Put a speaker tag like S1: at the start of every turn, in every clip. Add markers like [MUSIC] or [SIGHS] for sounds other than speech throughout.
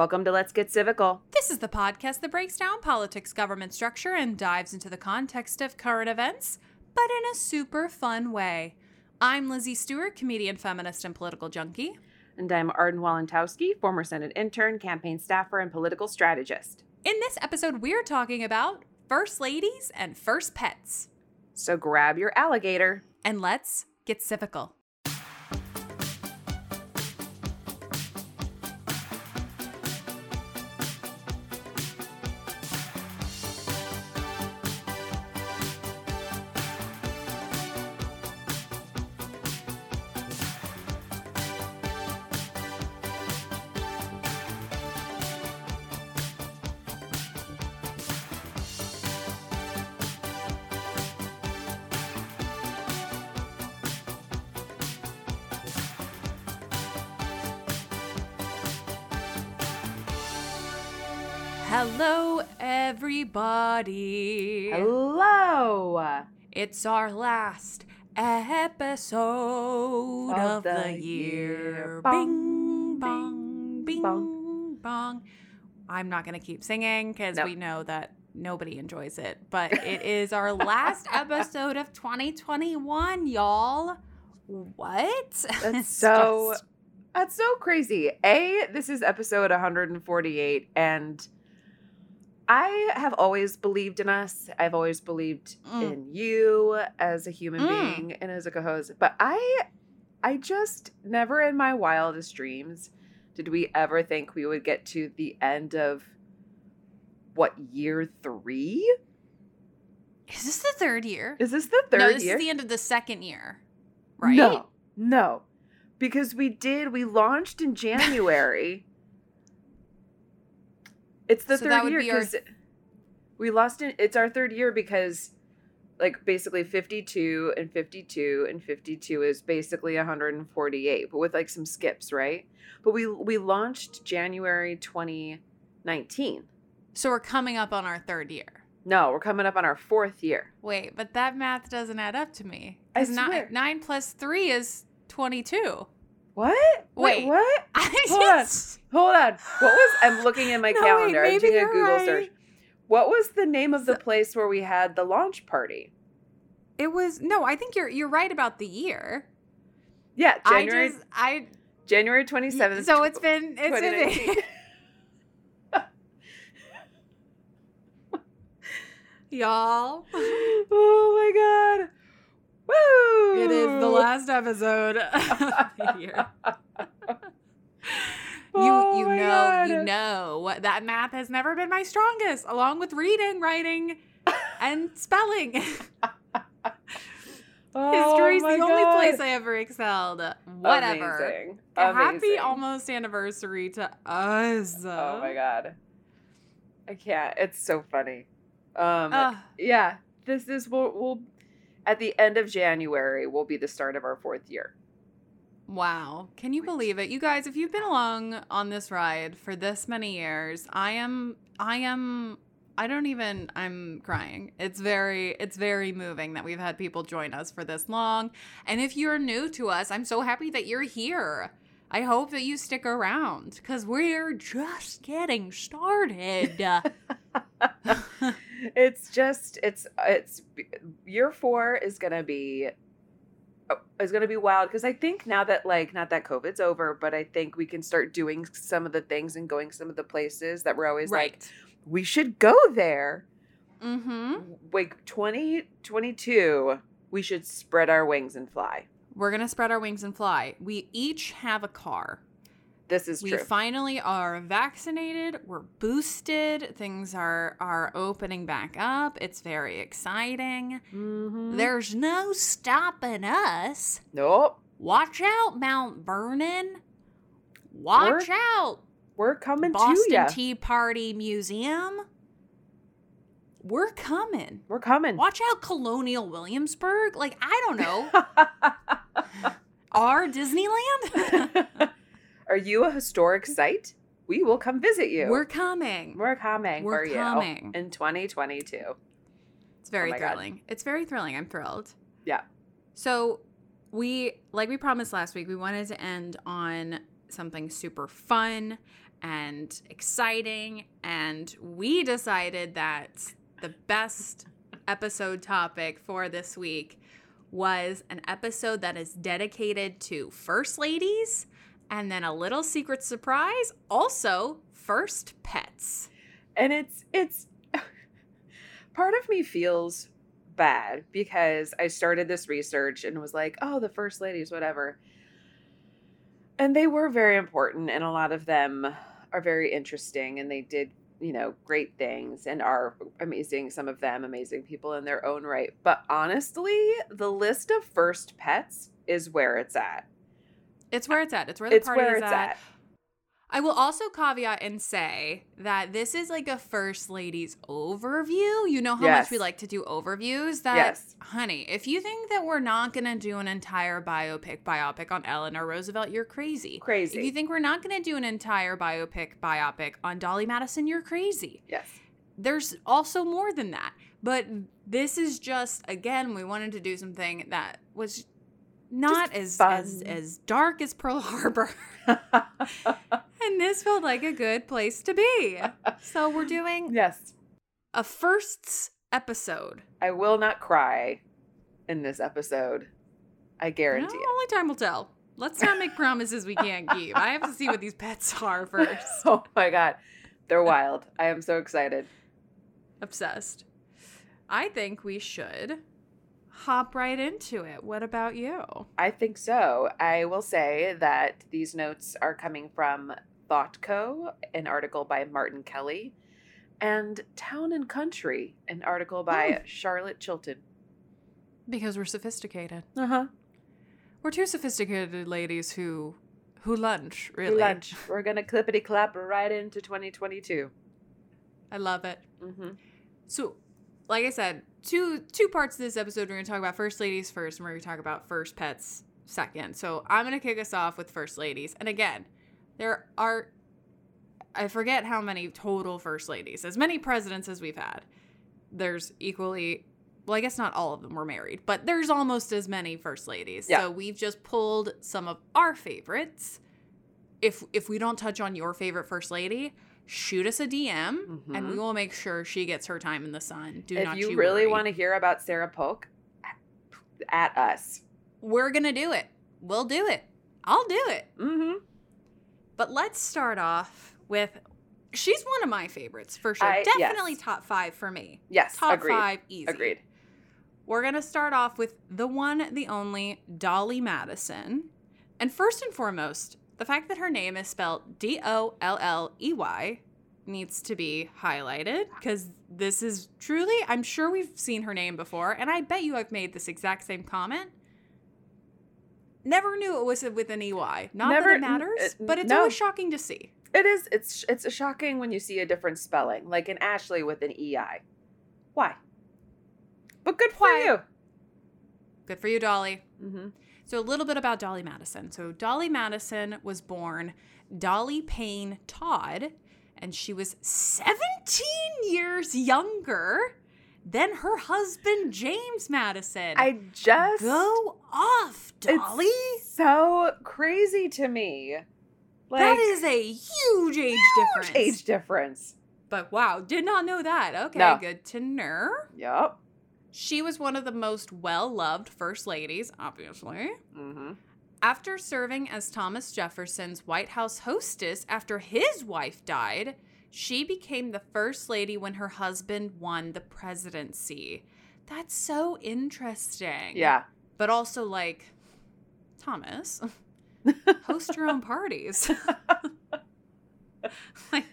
S1: welcome to Let's Get Civical.
S2: This is the podcast that breaks down politics, government structure, and dives into the context of current events, but in a super fun way. I'm Lizzie Stewart, comedian, feminist, and political junkie.
S1: And I'm Arden Walentowski, former Senate intern, campaign staffer, and political strategist.
S2: In this episode, we're talking about first ladies and first pets.
S1: So grab your alligator.
S2: And let's get civical. Everybody.
S1: Hello.
S2: It's our last episode of, the, year. Bing, bong, bing,
S1: bong.
S2: bong. I'm not going to keep singing because
S1: Nope.
S2: we know that nobody enjoys it, but it is our last [LAUGHS] episode of 2021, y'all. What? [LAUGHS]
S1: That's so
S2: just-
S1: that's so crazy. A, this is episode 148 and I have always believed in us. I've always believed
S2: Mm.
S1: in you as a human
S2: Mm.
S1: being and as a co-host. But I I just never in my wildest dreams did we ever think we would get to the end of what year 3?
S2: Is this the third year?
S1: Is this the third
S2: no, this
S1: year?
S2: is the end of the second year, right?
S1: No, no, because we did. We launched in January. It's the
S2: So
S1: third year
S2: be our-
S1: because we lost it. It's our third year because, like, basically fifty-two and fifty-two and fifty-two is basically one hundred and forty-eight, but with like some skips, right? But we we launched January twenty nineteen.
S2: So we're coming up on our third year.
S1: No, we're coming up on our fourth year.
S2: Wait, but that math doesn't add up to me.
S1: I swear.
S2: nine plus three is 22.
S1: What?
S2: Wait.
S1: what? [LAUGHS]
S2: I
S1: Hold on. Hold on. What was I'm looking in my
S2: No, wait,
S1: calendar. I'm doing a Google
S2: right.
S1: search. What was the name of the place where we had the launch party?
S2: It was no. I think you're you're right about the year.
S1: Yeah, January
S2: I just I.
S1: January 27th.
S2: So it's been it's been
S1: 2019. [LAUGHS]
S2: y'all.
S1: oh my god. Woo!
S2: It is the last episode [LAUGHS] of the year. You
S1: Oh
S2: you
S1: my
S2: know you know what that math has never been my strongest, along with reading, writing, and spelling. [LAUGHS]
S1: Oh
S2: History's
S1: my
S2: the only
S1: God.
S2: place I ever excelled. Whatever.
S1: Amazing.
S2: Happy almost anniversary to us.
S1: Oh my god. I can't. It's so funny. Um
S2: Ugh.
S1: yeah, this is we'll, we'll at the end of January will be the start of our fourth year.
S2: wow. Can you believe it? You guys, if you've been along on this ride for this many years, I am I am I don't even I'm crying. It's very it's very moving that we've had people join us for this long. And if you're new to us, I'm so happy that you're here. I hope that you stick around cuz we're just getting started. [LAUGHS] [LAUGHS]
S1: it's just it's it's year 4 is going to be uh, is going to be wild because I think now that like not that COVID's over, but I think we can start doing some of the things and going some of the places that we're always like we should go there.
S2: Mm-hmm.
S1: Like 2022, we should spread our wings and fly.
S2: We're going to spread our wings and fly. We each have a car.
S1: This is
S2: we
S1: true.
S2: finally are vaccinated. We're boosted. Things are are opening back up. It's very exciting.
S1: Mhm.
S2: There's no stopping us.
S1: nope.
S2: Watch out, Mount Vernon. Watch out,
S1: We're coming to
S2: Boston. Tea Party Museum. we're coming.
S1: We're coming.
S2: Watch out, Colonial Williamsburg. Like, I don't know. [LAUGHS] Our Disneyland? [LAUGHS]
S1: Are you a historic site? We will come visit you.
S2: We're coming.
S1: We're coming
S2: We're
S1: for
S2: coming.
S1: you in 2022.
S2: It's very
S1: Oh my God.
S2: thrilling. It's very thrilling. I'm thrilled.
S1: Yeah.
S2: So, we, like we promised last week, we wanted to end on something super fun and exciting. And we decided that the best episode topic for this week was an episode that is dedicated to first ladies and then a little secret surprise also first pets.
S1: And it's it's [LAUGHS] part of me feels bad because I started this research and was like, "Oh, the first ladies, whatever." And they were very important and a lot of them are very interesting and they did, you know, great things and are amazing some of them amazing people in their own right. But honestly, the list of first pets is where it's at.
S2: It's where it's at. It's where the
S1: It's
S2: party
S1: where
S2: is
S1: it's
S2: at.
S1: at.
S2: I will also caveat and say that this is like a first lady's overview. You know how much we like to do overviews. That,
S1: Yes.
S2: honey, if you think that we're not going to do an entire biopic biopic on Eleanor Roosevelt, you're crazy.
S1: Crazy.
S2: If you think we're not going to do an entire biopic biopic on Dolley Madison, you're crazy.
S1: yes.
S2: There's also more than that. But this is just again, we wanted to do something that was not as, as
S1: fun.
S2: as dark as Pearl Harbor. [LAUGHS] And this felt like a good place to be. So we're doing
S1: yes.
S2: a firsts episode.
S1: I will not cry in this episode. I
S2: No,
S1: guarantee it.
S2: only time will tell. Let's not make promises we can't [LAUGHS] keep. I have to see what these pets are first. [LAUGHS]
S1: oh my god. They're wild. I am so excited.
S2: Obsessed. I think we should hop right into it. What about you?
S1: I think so. I will say that these notes are coming from ThoughtCo, an article by Martin Kelly, and Town and Country, an article by Charlotte Chilton.
S2: Because we're sophisticated.
S1: Uh huh.
S2: We're two sophisticated ladies who who lunch, really.
S1: Lunch. We're gonna clippity clap right into 2022.
S2: I love it.
S1: Mm-hmm.
S2: So, like I said, two two parts of this episode. We're going to talk about first ladies first, and we're going to talk about first pets second. So, I'm going to kick us off with first ladies. And again, there are I forget how many total first ladies. As many presidents as we've had. There's equally well, I guess not all of them were married, but there's almost as many first ladies.
S1: Yeah.
S2: So, we've just pulled some of our favorites. If if we don't touch on your favorite first lady, shoot us a DM and
S1: Mhm.
S2: we will make sure she gets her time in the sun. Do
S1: If
S2: not
S1: you
S2: you
S1: really want to hear about Sarah Polk, at us.
S2: we're gonna do it. We'll do it. I'll do it.
S1: Mm-hmm.
S2: But let's start off with she's one of my favorites for sure.
S1: I- yes.
S2: Definitely top five for me.
S1: Yes.
S2: Top
S1: agreed.
S2: five easy.
S1: Agreed.
S2: We're gonna start off with the one, the only Dolley Madison. And first and foremost, the fact that her name is spelled D O L L E Y needs to be highlighted because this is truly, I'm sure we've seen her name before, and I bet you I've made this exact same comment. Never knew it was with an EY. Not
S1: Never-
S2: that it matters,
S1: n-
S2: but it's
S1: no.
S2: always shocking to see.
S1: It is. It's it's shocking when you see a different spelling, like in Ashley with an ei. Why? But good for
S2: Why?
S1: you.
S2: Good for you, Dolley.
S1: Mm-hmm.
S2: So, a little bit about Dolley Madison. So, Dolley Madison was born Dolley Payne Todd, and she was 17 years younger than her husband, James Madison.
S1: I just
S2: Go off, Dolley.
S1: It's so crazy to me. Like
S2: that is a huge age difference.
S1: huge age difference.
S2: But wow, did not know that. Okay,
S1: No.
S2: good to know.
S1: Yep.
S2: She was one of the most well loved first ladies, obviously.
S1: Mm-hmm.
S2: After serving as Thomas Jefferson's White House hostess after his wife died, she became the first lady when her husband won the presidency. That's so interesting.
S1: Yeah.
S2: But also, like, Thomas, [LAUGHS] host your own parties. [LAUGHS] like,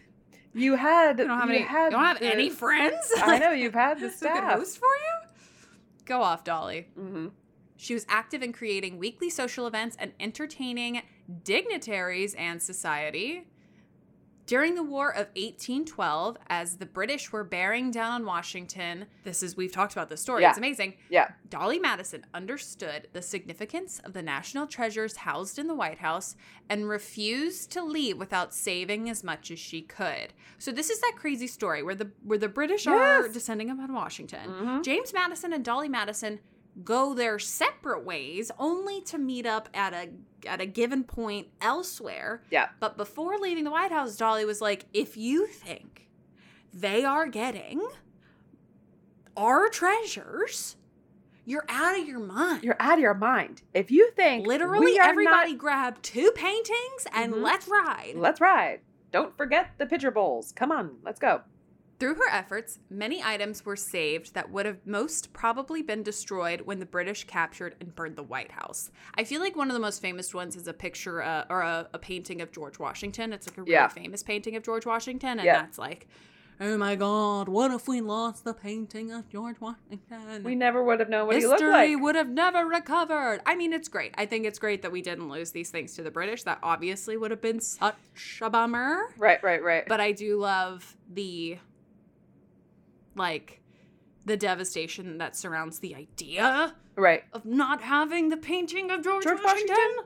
S1: You had.
S2: you don't have
S1: you
S2: any,
S1: had
S2: you don't have
S1: the-
S2: any friends?
S1: I know you've had the
S2: Who could
S1: staff.
S2: host for you? Go off, Dolley.
S1: Mm-hmm.
S2: She was active in creating weekly social events and entertaining dignitaries and society. During the War of 1812, as the British were bearing down on Washington, this is, we've talked about this story,
S1: Yeah.
S2: it's amazing.
S1: Yeah.
S2: Dolley Madison understood the significance of the national treasures housed in the White House and refused to leave without saving as much as she could. So this is that crazy story where the where the British are descending upon Washington.
S1: Mhm.
S2: James Madison and Dolley Madison go their separate ways only to meet up at a at a given point elsewhere.
S1: Yeah.
S2: But before leaving the White House, Dolley was like, if you think they are getting our treasures, you're out of your mind.
S1: You're out of your mind. If you think
S2: Literally,
S1: we are
S2: everybody grab two paintings and
S1: Mhm.
S2: let's ride.
S1: let's ride. Don't forget the pitcher bowls. Come on, let's go.
S2: Through her efforts, many items were saved that would have most probably been destroyed when the British captured and burned the White House. I feel like one of the most famous ones is a picture uh, or a, a painting of George Washington. It's like a really
S1: Yeah.
S2: famous painting of George Washington, and
S1: Yeah.
S2: that's like, oh my God, what if we lost the painting of George Washington?
S1: We never would have known what he
S2: History
S1: looked like.
S2: would have never recovered. I mean, it's great. I think it's great that we didn't lose these things to the British. That obviously would have been such a bummer.
S1: Right, right, right.
S2: But I do love the like the devastation that surrounds the idea
S1: right.
S2: of not having the painting of George,
S1: George
S2: Washington.
S1: Washington?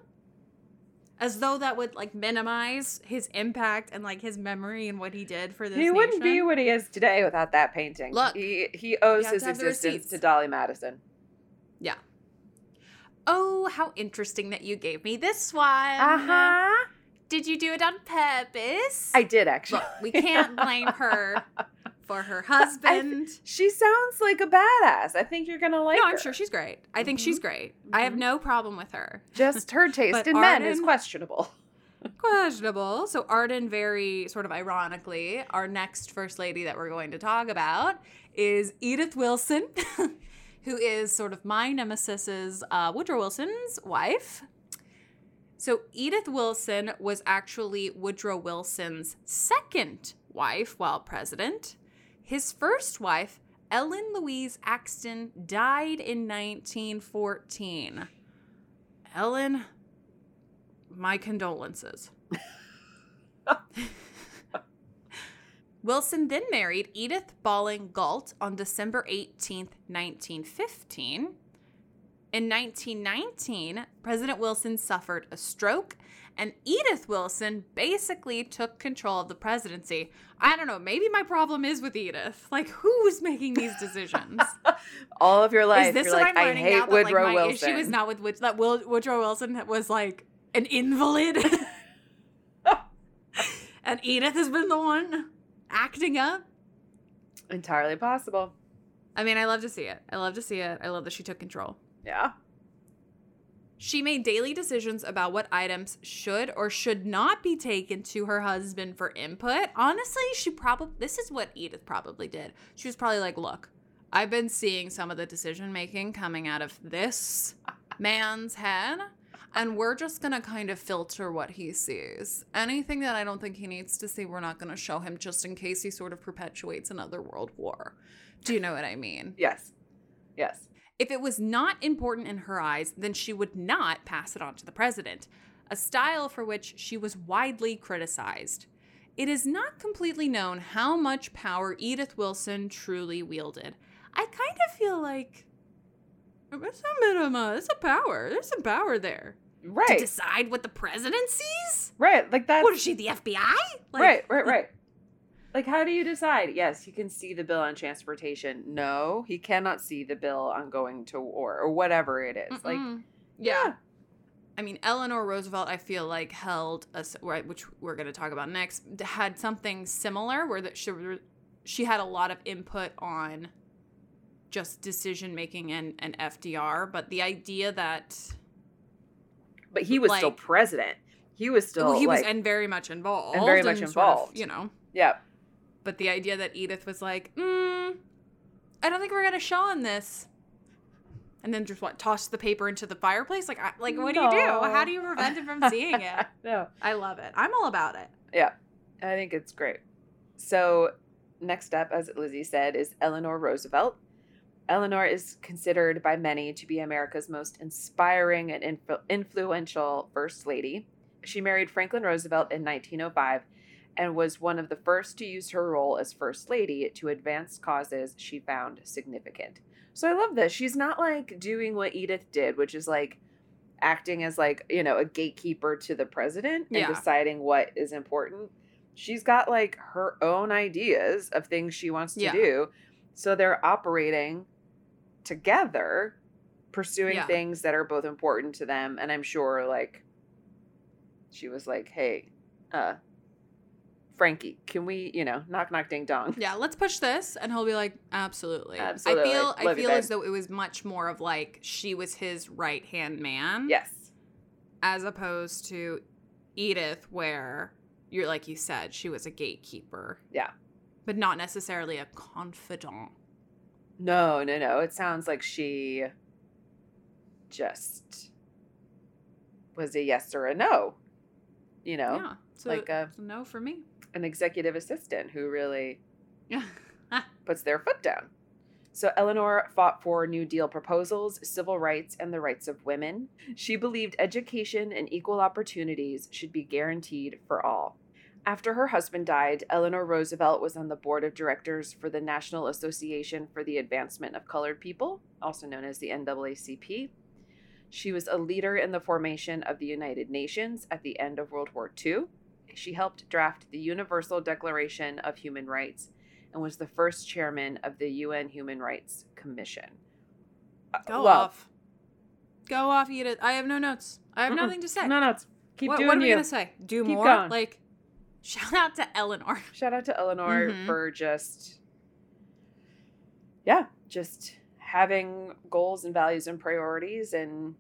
S2: As though that would like minimize his impact and like his memory and what he did for this.
S1: He wouldn't be what he is today without that painting.
S2: Look,
S1: he he owes his
S2: to
S1: existence to Dolley Madison.
S2: Yeah. Oh, how interesting that you gave me this one.
S1: Uh-huh.
S2: Did you do it on purpose?
S1: I did actually.
S2: Look, we can't blame her [LAUGHS] for her husband.
S1: She sounds like a badass. I think you're gonna like
S2: no,
S1: her.
S2: I'm sure she's great. I think she's great. I have
S1: Mhm.
S2: no problem with her.
S1: Just her [LAUGHS] taste in men is questionable. [LAUGHS]
S2: Questionable. So Arden, very sort of ironically, our next first lady that we're going to talk about is Edith Wilson, [LAUGHS] who is sort of my nemesis's uh, Woodrow Wilson's wife. So Edith Wilson was actually Woodrow Wilson's second wife while president. His first wife, Ellen Louise Axson, died in 1914. Ellen, my condolences. [LAUGHS] Wilson then married Edith Bolling Galt on December 18, 1915. In 1919, President Wilson suffered a stroke, and Edith Wilson basically took control of the presidency. I don't know, maybe my problem is with Edith. Like, who's making these decisions? [LAUGHS]
S1: All of your life,
S2: Is this what
S1: like,
S2: I'm
S1: I
S2: learning
S1: hate
S2: now? That, like,
S1: Woodrow
S2: my
S1: Wilson.
S2: issue is not with Wood- that Will- Woodrow Wilson was like an invalid, [LAUGHS] and Edith has been the one acting up.
S1: entirely possible.
S2: I mean, I love to see it. I love to see it. I love that she took control.
S1: Yeah.
S2: She made daily decisions about what items should or should not be taken to her husband for input. Honestly, she probably, this is what Edith probably did. She was probably like, look, I've been seeing some of the decision making coming out of this man's head, and we're just to kind of filter what he sees. Anything that I don't think he needs to see, we're not to show him just in case he sort of perpetuates another world war. Do you know what I mean?
S1: Yes. Yes.
S2: If it was not important in her eyes, then she would not pass it on to the president, a style for which she was widely criticized. It is not completely known how much power Edith Wilson truly wielded. I kind of feel like there's a bit of a, power. There's some power there to decide what the president sees.
S1: right. Like that.
S2: What is she, the FBI? Like,
S1: right, right, right. Like, how do you decide? Yes, he can see the bill on transportation. No, he cannot see the bill on going to war or whatever it is. Like,
S2: Mm-mm.
S1: yeah.
S2: I mean, Eleanor Roosevelt, I feel like held a, right, which we're going to talk about next, had something similar where that she she had a lot of input on just decision making and and FDR, but the idea that
S1: but he was still president. He was still
S2: well, he was and very much involved
S1: and very much
S2: sort of,
S1: involved.
S2: you know.
S1: yeah,
S2: But the idea that Edith was like, mm, I don't think we're going to show on this. And then just what toss the paper into the fireplace? Like, I, like what do you do? How do you prevent him from [LAUGHS] seeing it? [LAUGHS]
S1: no,
S2: I love it. I'm all about it.
S1: yeah, I think it's great. So, next up, as Lizzie said, is Eleanor Roosevelt. Eleanor is considered by many to be America's most inspiring and influ- influential first lady. She married Franklin Roosevelt in 1905, and was one of the first to use her role as First Lady to advance causes she found significant. So I love this. She's not like doing what Edith did, which is like acting as like, you know, a gatekeeper to the president and
S2: Yeah.
S1: deciding what is important. She's got like her own ideas of things she wants to
S2: Yeah.
S1: do. So they're operating together, pursuing
S2: Yeah.
S1: things that are both important to them. And I'm sure like she was like, hey, uh, Frankie, can we, you know, knock knock ding dong.
S2: Yeah, let's push this, and he'll be like, absolutely.
S1: Absolutely.
S2: I feel, I
S1: Love you,
S2: feel as though it was much more of like she was his right hand man,
S1: Yes.
S2: as opposed to Edith, where you're like you said, she was a gatekeeper.
S1: Yeah.
S2: but not necessarily a confidant.
S1: No, no, no. It sounds like she just was a yes or a no. You know,
S2: Yeah, so
S1: like uh,
S2: a- a no for me.
S1: An executive assistant who really [LAUGHS] puts their foot down. So Eleanor fought for New Deal proposals, civil rights, and the rights of women. She believed education and equal opportunities should be guaranteed for all. After her husband died, Eleanor Roosevelt was on the board of directors for the National Association for the Advancement of Colored People, also known as the NAACP. She was a leader in the formation of the United Nations at the end of World War II. She helped draft the Universal Declaration of Human Rights and was the first chairman of the UN Human Rights Commission. Uh,
S2: go
S1: well,
S2: off, go off, Edith. I have no notes. I have
S1: Mm-mm.
S2: nothing to say.
S1: No, no, it's- keep
S2: what,
S1: doing
S2: what are we
S1: you.
S2: gonna say? Do
S1: Keep
S2: more?
S1: going.
S2: Like, shout out to Eleanor. [LAUGHS]
S1: Shout out to Eleanor
S2: Mhm.
S1: for just, yeah, just having goals and values and priorities and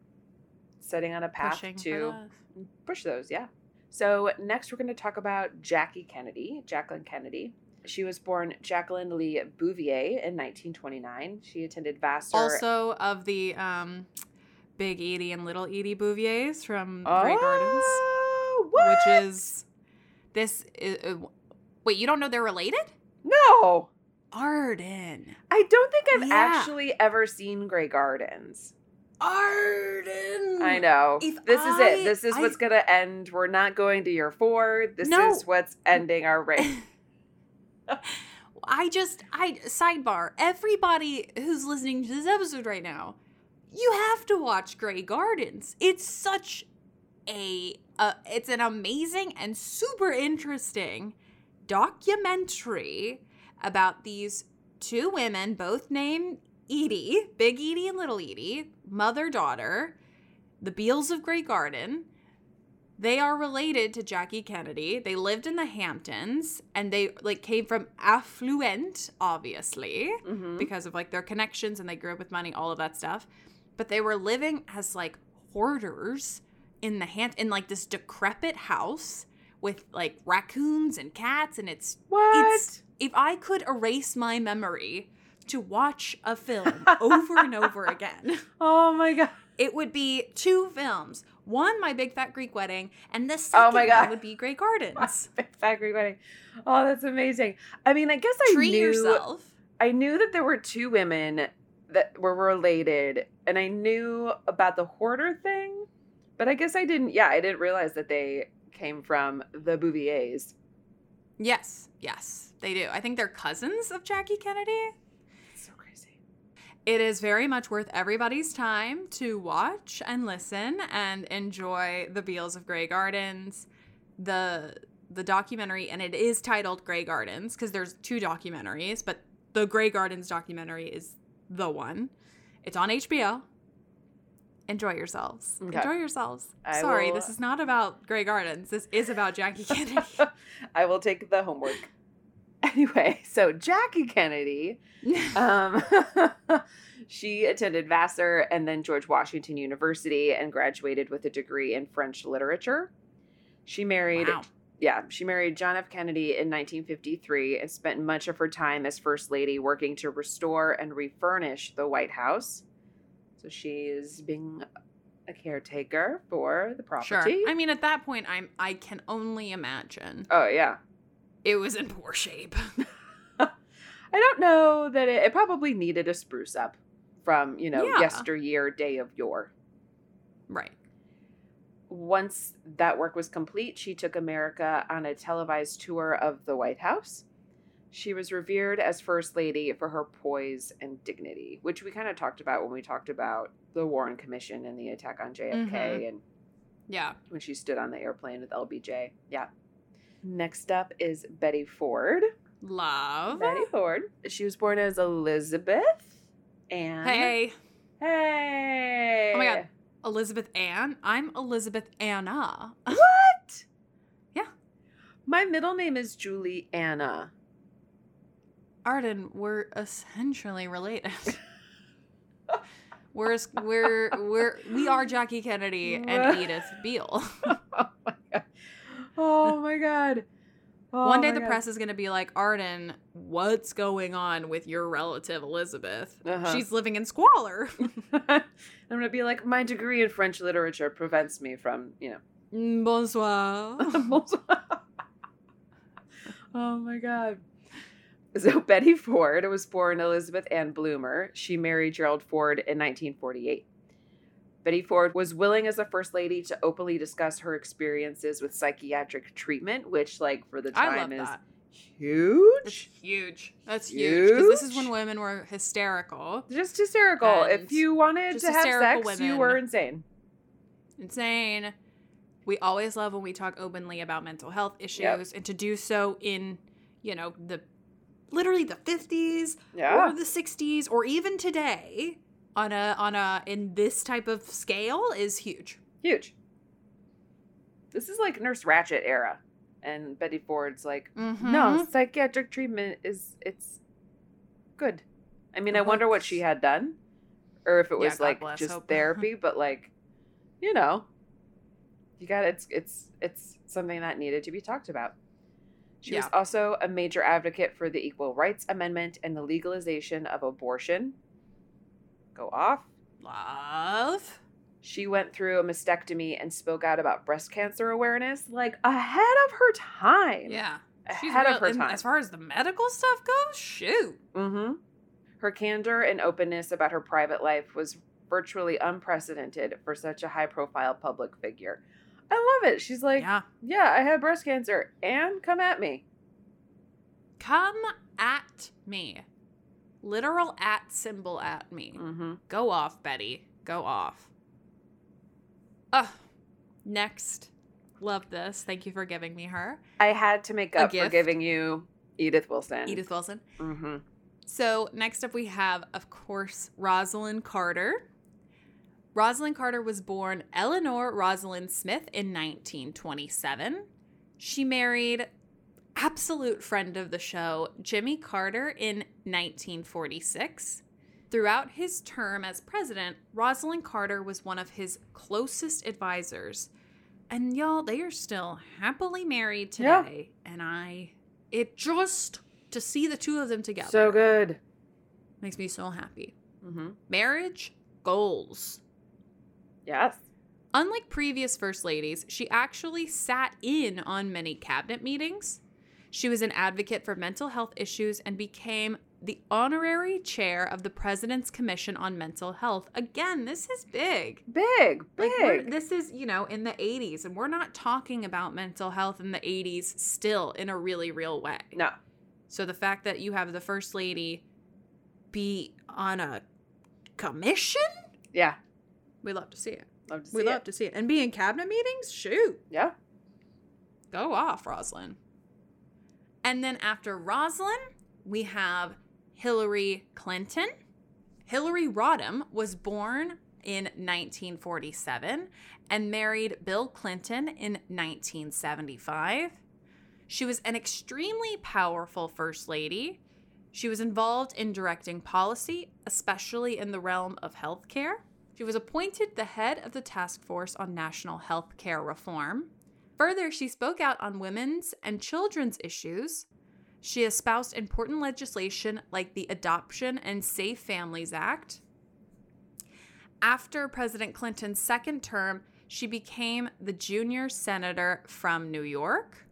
S1: setting on a path
S2: Pushing
S1: to push those. Yeah. So next, we're going to talk about Jackie Kennedy, Jacqueline Kennedy. She was born Jacqueline Lee Bouvier in 1929. She attended Vassar.
S2: Also of the um, Big Edie and Little Edie Bouviers from Grey Gardens,
S1: Oh, what?
S2: which is this. Is, uh, wait, you don't know they're related?
S1: no.
S2: Arden.
S1: I don't think I've
S2: Yeah.
S1: actually ever seen Grey Gardens.
S2: Arden.
S1: I know.
S2: If
S1: this is it. This is
S2: I-
S1: what's going to end. We're not going to year four. This
S2: No.
S1: is what's ending our reign. [LAUGHS]
S2: I just I sidebar. Everybody who's listening to this episode right now, you have to watch Grey Gardens. It's such a uh, it's an amazing and super interesting documentary about these two women, both named Edie, Big Edie and Little Edie, mother daughter, the Beals of Grey Garden. They are related to Jackie Kennedy. They lived in the Hamptons and they like came from affluent, obviously,
S1: Mhm.
S2: because of like their connections and they grew up with money, all of that stuff. But they were living as like hoarders in the hand in like this decrepit house with like raccoons and cats and it's
S1: What?
S2: it's if I could erase my memory to watch a film [LAUGHS] over and over again,
S1: oh my god.
S2: it would be two films. One, My Big Fat Greek Wedding, and the oh second
S1: Oh my God.
S2: one would be Grey Gardens. [LAUGHS]
S1: Factory wedding. Oh, that's amazing. I mean, I guess I
S2: Treat
S1: knew
S2: yourself.
S1: I knew that there were two women that were related, and I knew about the hoarder thing, but I guess I didn't. Yeah, I didn't realize that they came from the Bouviers.
S2: Yes, yes, they do. I think they're cousins of Jackie Kennedy. It is very much worth everybody's time to watch and listen and enjoy the Beals of Grey Gardens, the the documentary, and it is titled Grey Gardens because there's two documentaries, but the Grey Gardens documentary is the one. It's on HBO. Enjoy yourselves.
S1: Okay.
S2: Enjoy yourselves.
S1: I
S2: Sorry,
S1: will-
S2: this is not about Grey Gardens. This is about Jackie [LAUGHS] Kennedy.
S1: I will take the homework. [LAUGHS] Anyway, so Jackie Kennedy, [LAUGHS] um, [LAUGHS] she attended Vassar and then George Washington University and graduated with a degree in French literature. She married,
S2: wow.
S1: yeah, she married John F. Kennedy in 1953 and spent much of her time as First Lady working to restore and refurnish the White House. So she's being a caretaker for the property. Sure.
S2: I mean, at that point, I'm I can only imagine
S1: oh, yeah.
S2: It was in poor shape. [LAUGHS]
S1: I don't know that it, it probably needed a spruce up from, you know,
S2: Yeah.
S1: yesteryear, day of yore.
S2: right.
S1: once that work was complete, she took America on a televised tour of the White House. She was revered as First Lady for her poise and dignity, which we kind of talked about when we talked about the Warren Commission and the attack on JFK
S2: Mhm.
S1: and
S2: Yeah.
S1: when she stood on the airplane with LBJ. Yeah. Next up is Betty Ford.
S2: Love.
S1: Betty Ford. She was born as Elizabeth and
S2: Hey,
S1: Hey.
S2: Oh my God. Elizabeth Ann. I'm Elizabeth Anna. [LAUGHS]
S1: What?
S2: Yeah.
S1: My middle name is Julie Anna.
S2: Arden, we're essentially related. [LAUGHS] we're we're we're we are Jackie Kennedy and [LAUGHS] Edith Beale.
S1: oh my god. Oh my god. Oh
S2: One day the
S1: God.
S2: press is going to be like, Arden, what's going on with your relative Elizabeth?
S1: Uh-huh.
S2: She's living in squalor. [LAUGHS]
S1: I'm gonna be like, my degree in French literature prevents me from, you know.
S2: Mm, Bonsoir. [LAUGHS]
S1: oh my god. So Betty Ford was born Elizabeth Ann Bloomer. She married Gerald Ford in 1948. Betty Ford was willing as a first lady to openly discuss her experiences with psychiatric treatment, which like for the time is
S2: that. That's
S1: huge.
S2: huge. That's huge because this is when women were hysterical,
S1: Just hysterical.
S2: And
S1: if you wanted to have sex, you were insane.
S2: insane. We always love when we talk openly about mental health issues and to do so in, you know, the literally the 50s
S1: Yeah.
S2: or the 60s or even today on a on a in this type of scale is huge.
S1: Huge. This is like Nurse Ratched era. And Betty Ford's like, no,
S2: Mhm.
S1: psychiatric treatment is it's good. I mean, I wonder what she had done. Or if it was
S2: God
S1: like
S2: bless,
S1: just
S2: hope. [LAUGHS]
S1: therapy, but like, you know, you got it's it's it's something that needed to be talked about. She was also a major advocate for the Equal Rights Amendment and the legalization of abortion. Go off.
S2: Love.
S1: She went through a mastectomy and spoke out about breast cancer awareness, like ahead of her time.
S2: Yeah. She's
S1: ahead
S2: real-
S1: of her time.
S2: As far as the medical stuff goes, shoot.
S1: Mm-hmm. Her candor and openness about her private life was virtually unprecedented for such a high-profile public figure. I love it. She's like, yeah.
S2: yeah.
S1: I had breast cancer, and come at me.
S2: Come at me. Literal at symbol at me.
S1: Mm-hmm.
S2: Go off, Betty. Go off. Ugh. Next. Love this. Thank you for giving me her.
S1: I had to make up for giving you Edith Wilson.
S2: Edith Wilson.
S1: Mm-hmm.
S2: So next up we have, of course, Rosalynn Carter. Rosalynn Carter was born Eleanor Rosalynn Smith in 1927. She married absolute friend of the show, Jimmy Carter, in 1946. Throughout his term as president, Rosalynn Carter was one of his closest advisors. And y'all, they are still happily married
S1: Yeah.
S2: today. And I, it just to see the two of them together
S1: So good.
S2: makes me so happy.
S1: Mm-hmm.
S2: Marriage goals.
S1: Yes.
S2: Unlike previous first ladies, she actually sat in on many cabinet meetings. She was an advocate for mental health issues and became the honorary chair of the President's Commission on Mental Health. Again, this is big.
S1: Big,
S2: Like
S1: big.
S2: this is, you know, in the 80s, and we're not talking about mental health in the 80s still in a really real way.
S1: no.
S2: So the fact that you have the first lady be on a commission,
S1: Yeah.
S2: we love to see it.
S1: Love to see
S2: We
S1: it.
S2: love to see it. And be in cabinet meetings? Shoot.
S1: Yeah.
S2: Go off, Rosalynn. And then after Rosalynn, we have Hillary Clinton. Hillary Rodham was born in 1947 and married Bill Clinton in 1975. She was an extremely powerful first lady. She was involved in directing policy, especially in the realm of healthcare. She was appointed the head of the task force on national health care reform. Further, she spoke out on women's and children's issues. She espoused important legislation like the Adoption and Safe Families Act. After President Clinton's second term, she became the junior senator from New York.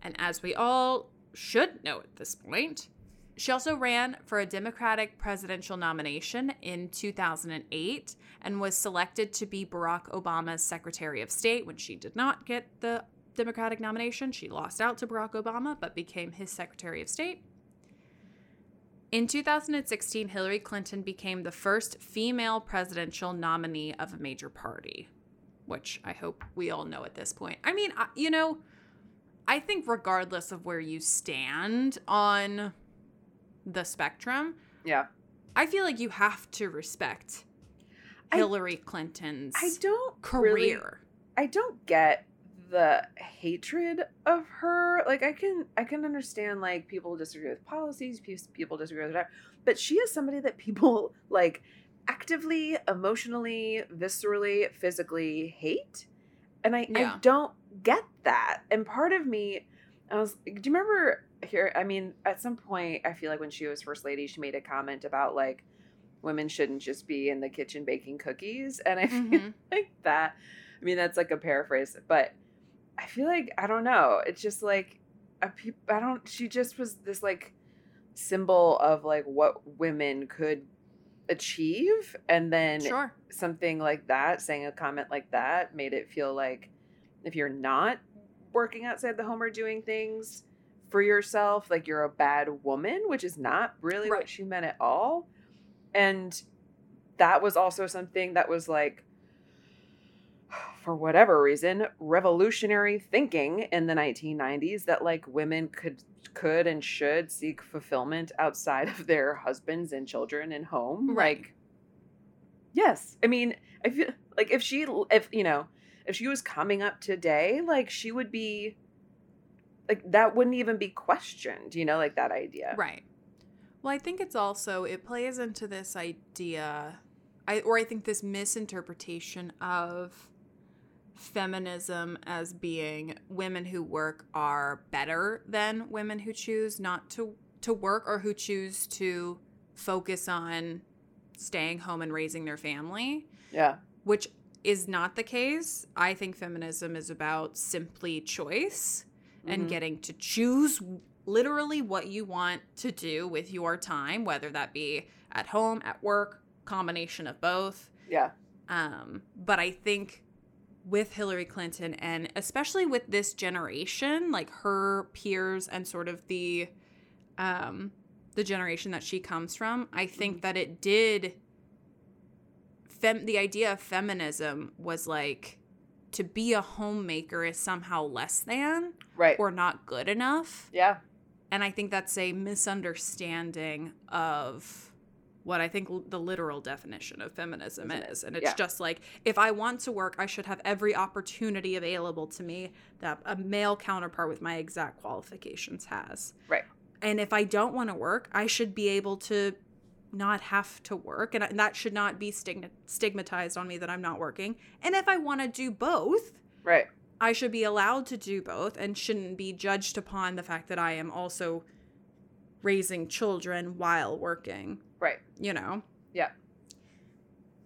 S2: And as we all should know at this point, She also ran for a Democratic presidential nomination in 2008 and was selected to be Barack Obama's Secretary of State when she did not get the Democratic nomination. She lost out to Barack Obama, but became his Secretary of State. In 2016, Hillary Clinton became the first female presidential nominee of a major party, which I hope we all know at this point. I mean, you know, I think regardless of where you stand on the spectrum,
S1: yeah,
S2: I feel like you have to respect
S1: I-
S2: Hillary Clinton's
S1: I don't
S2: career.
S1: really- I don't get the hatred of her. Like I can I can understand like people disagree with policies, people disagree with that, but she is somebody that people [LAUGHS] like actively, emotionally, viscerally, physically hate. And I,
S2: Yeah.
S1: I don't get that. And part of me I was do you remember here I mean at some point I feel like when she was first lady she made a comment about like women shouldn't just be in the kitchen baking cookies and I [LAUGHS] feel
S2: Mhm.
S1: like that. I mean, that's like a paraphrase, but I feel like I don't know. It's just like a peop I don't. She just was this like symbol of like what women could achieve, and then
S2: Sure.
S1: something like that, saying a comment like that, made it feel like if you're not working outside the home or doing things for yourself, like you're a bad woman, which is not really
S2: Right.
S1: what she meant at all. And that was also something that was like, for whatever reason, revolutionary thinking in the 1990s that like women could could and should seek fulfillment outside of their husbands and children and home.
S2: Right.
S1: Like yes. I mean, I feel like if she if you know, if she was coming up today, like she would be like that wouldn't even be questioned, you know, like that idea.
S2: Right. Well, I think it's also it plays into this idea, I or I think this misinterpretation of feminism as being women who work are better than women who choose not to to work or who choose to focus on staying home and raising their family,
S1: Yeah.
S2: which is not the case. I think feminism is about simply choice and
S1: Mhm.
S2: getting to choose literally what you want to do with your time, whether that be at home, at work, combination of both.
S1: Yeah.
S2: Um, but I think with Hillary Clinton and especially with this generation, like her peers and sort of the um the generation that she comes from, I think that it did fem the idea of feminism was like to be a homemaker is somehow less than
S1: Right.
S2: or not good enough.
S1: yeah.
S2: And I think that's a misunderstanding of what I think l- the literal definition of feminism is. And it's
S1: Yeah.
S2: just like, if I want to work, I should have every opportunity available to me that a male counterpart with my exact qualifications has.
S1: Right.
S2: And if I don't want to work, I should be able to not have to work. And I- that should not be stigma- stigmatized on me that I'm not working. And if I want to do both,
S1: Right.
S2: I should be allowed to do both and shouldn't be judged upon the fact that I am also raising children while working,
S1: Right.
S2: you know?
S1: Yeah.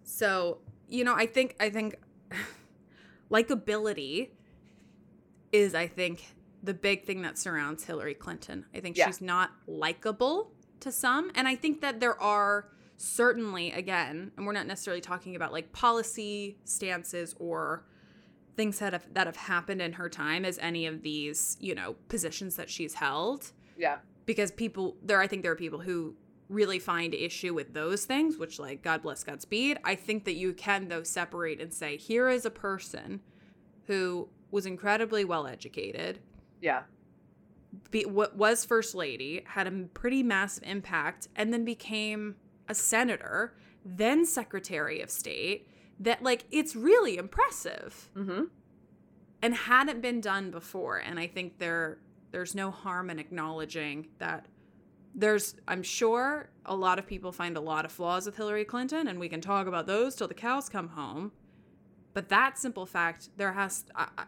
S2: So, you know, I think I think [SIGHS] likability is I think the big thing that surrounds Hillary Clinton. I think
S1: Yeah.
S2: she's not likable to some and I think that there are certainly again, and we're not necessarily talking about like policy stances or things that have that have happened in her time as any of these, you know, positions that she's held
S1: Yeah.
S2: because people there I think there are people who really find issue with those things, which like God bless Godspeed. I think that you can though separate and say here is a person who was incredibly well educated,
S1: Yeah.
S2: be, what was first lady, had a pretty massive impact, and then became a senator, then secretary of state. That like it's really impressive.
S1: Mm-hmm.
S2: and hadn't been done before and i think there there's no harm in acknowledging that there's i'm sure a lot of people find a lot of flaws with hillary clinton and we can talk about those till the cows come home. But that simple fact there has I, I,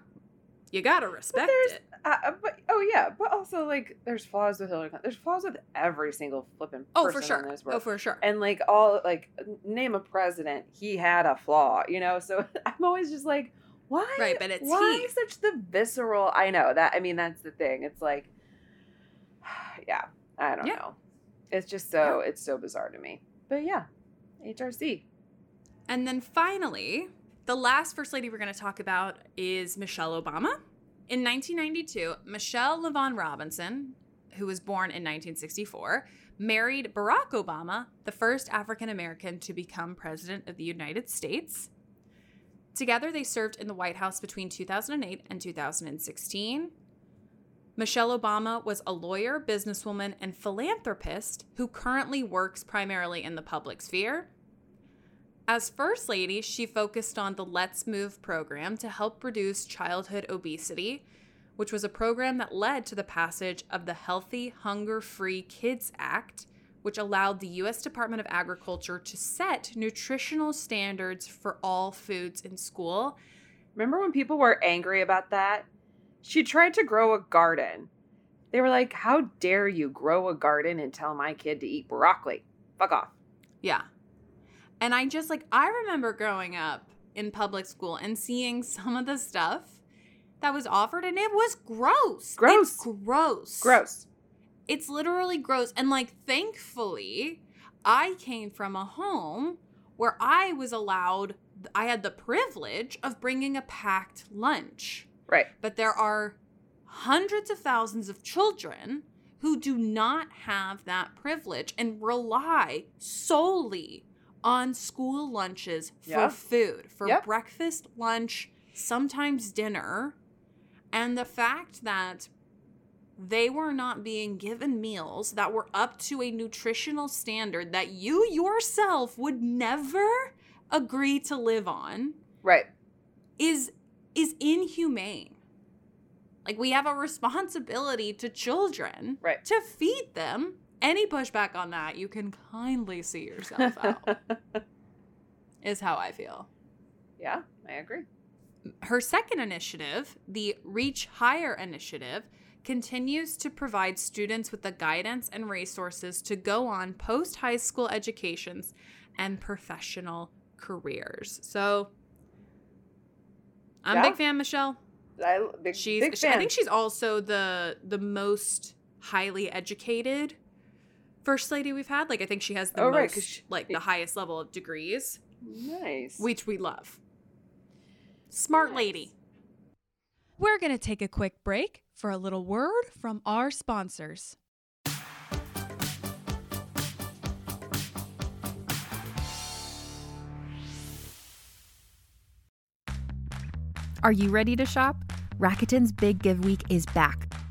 S2: you gotta respect it
S1: Uh, but oh yeah, but also like there's flaws with Hillary Clinton. There's flaws with every single flipping
S2: oh for sure
S1: in this
S2: oh for sure
S1: and like all like name a president, he had a flaw, you know. So [LAUGHS] I'm always just like, why?
S2: Right, but it's
S1: why
S2: he.
S1: such the visceral? I know that. I mean, that's the thing. It's like, [SIGHS] yeah, I don't
S2: Yeah.
S1: know. It's just so it's so bizarre to me. But yeah, HRC.
S2: And then finally, the last first lady we're going to talk about is Michelle Obama. In 1992, Michelle LaVaughn Robinson, who was born in 1964, married Barack Obama, the first African American to become president of the United States. Together, they served in the White House between 2008 and 2016. Michelle Obama was a lawyer, businesswoman, and philanthropist who currently works primarily in the public sphere. As First Lady, she focused on the Let's Move program to help reduce childhood obesity, which was a program that led to the passage of the Healthy, Hunger Free Kids Act, which allowed the U.S. Department of Agriculture to set nutritional standards for all foods in school.
S1: Remember when people were angry about that? She tried to grow a garden. They were like, How dare you grow a garden and tell my kid to eat broccoli? Fuck off.
S2: Yeah. And I just like, I remember growing up in public school and seeing [LAUGHS] some of the stuff that was offered, and it was gross.
S1: Gross.
S2: It's gross.
S1: Gross.
S2: It's literally gross. And like, thankfully, I came from a home where I was allowed, I had the privilege of bringing a packed lunch.
S1: Right.
S2: But there are hundreds of thousands of children who do not have that privilege and rely solely on school lunches for
S1: Yeah.
S2: food, for
S1: Yep.
S2: breakfast, lunch, sometimes dinner. And the fact that they were not being given meals that were up to a nutritional standard that you yourself would never agree to live on
S1: Right.
S2: is is inhumane. Like we have a responsibility to children
S1: Right.
S2: to feed them. Any pushback on that, you can kindly see yourself out. [LAUGHS] is how I feel.
S1: yeah, I agree.
S2: Her second initiative, the Reach Higher initiative, continues to provide students with the guidance and resources to go on post high school educations and professional careers. So I'm a big fan, Michelle.
S1: I big,
S2: She's
S1: big
S2: she- I think she's also the the most highly educated first lady we've had. Like I think she has the
S1: Oh, right, she-
S2: like the highest level of degrees,
S1: nice.
S2: which we love. Smart
S1: Nice.
S2: lady.
S3: We're going to take a quick break for a little word from our sponsors.
S4: Are you ready to shop? Rakuten's Big Give Week is back.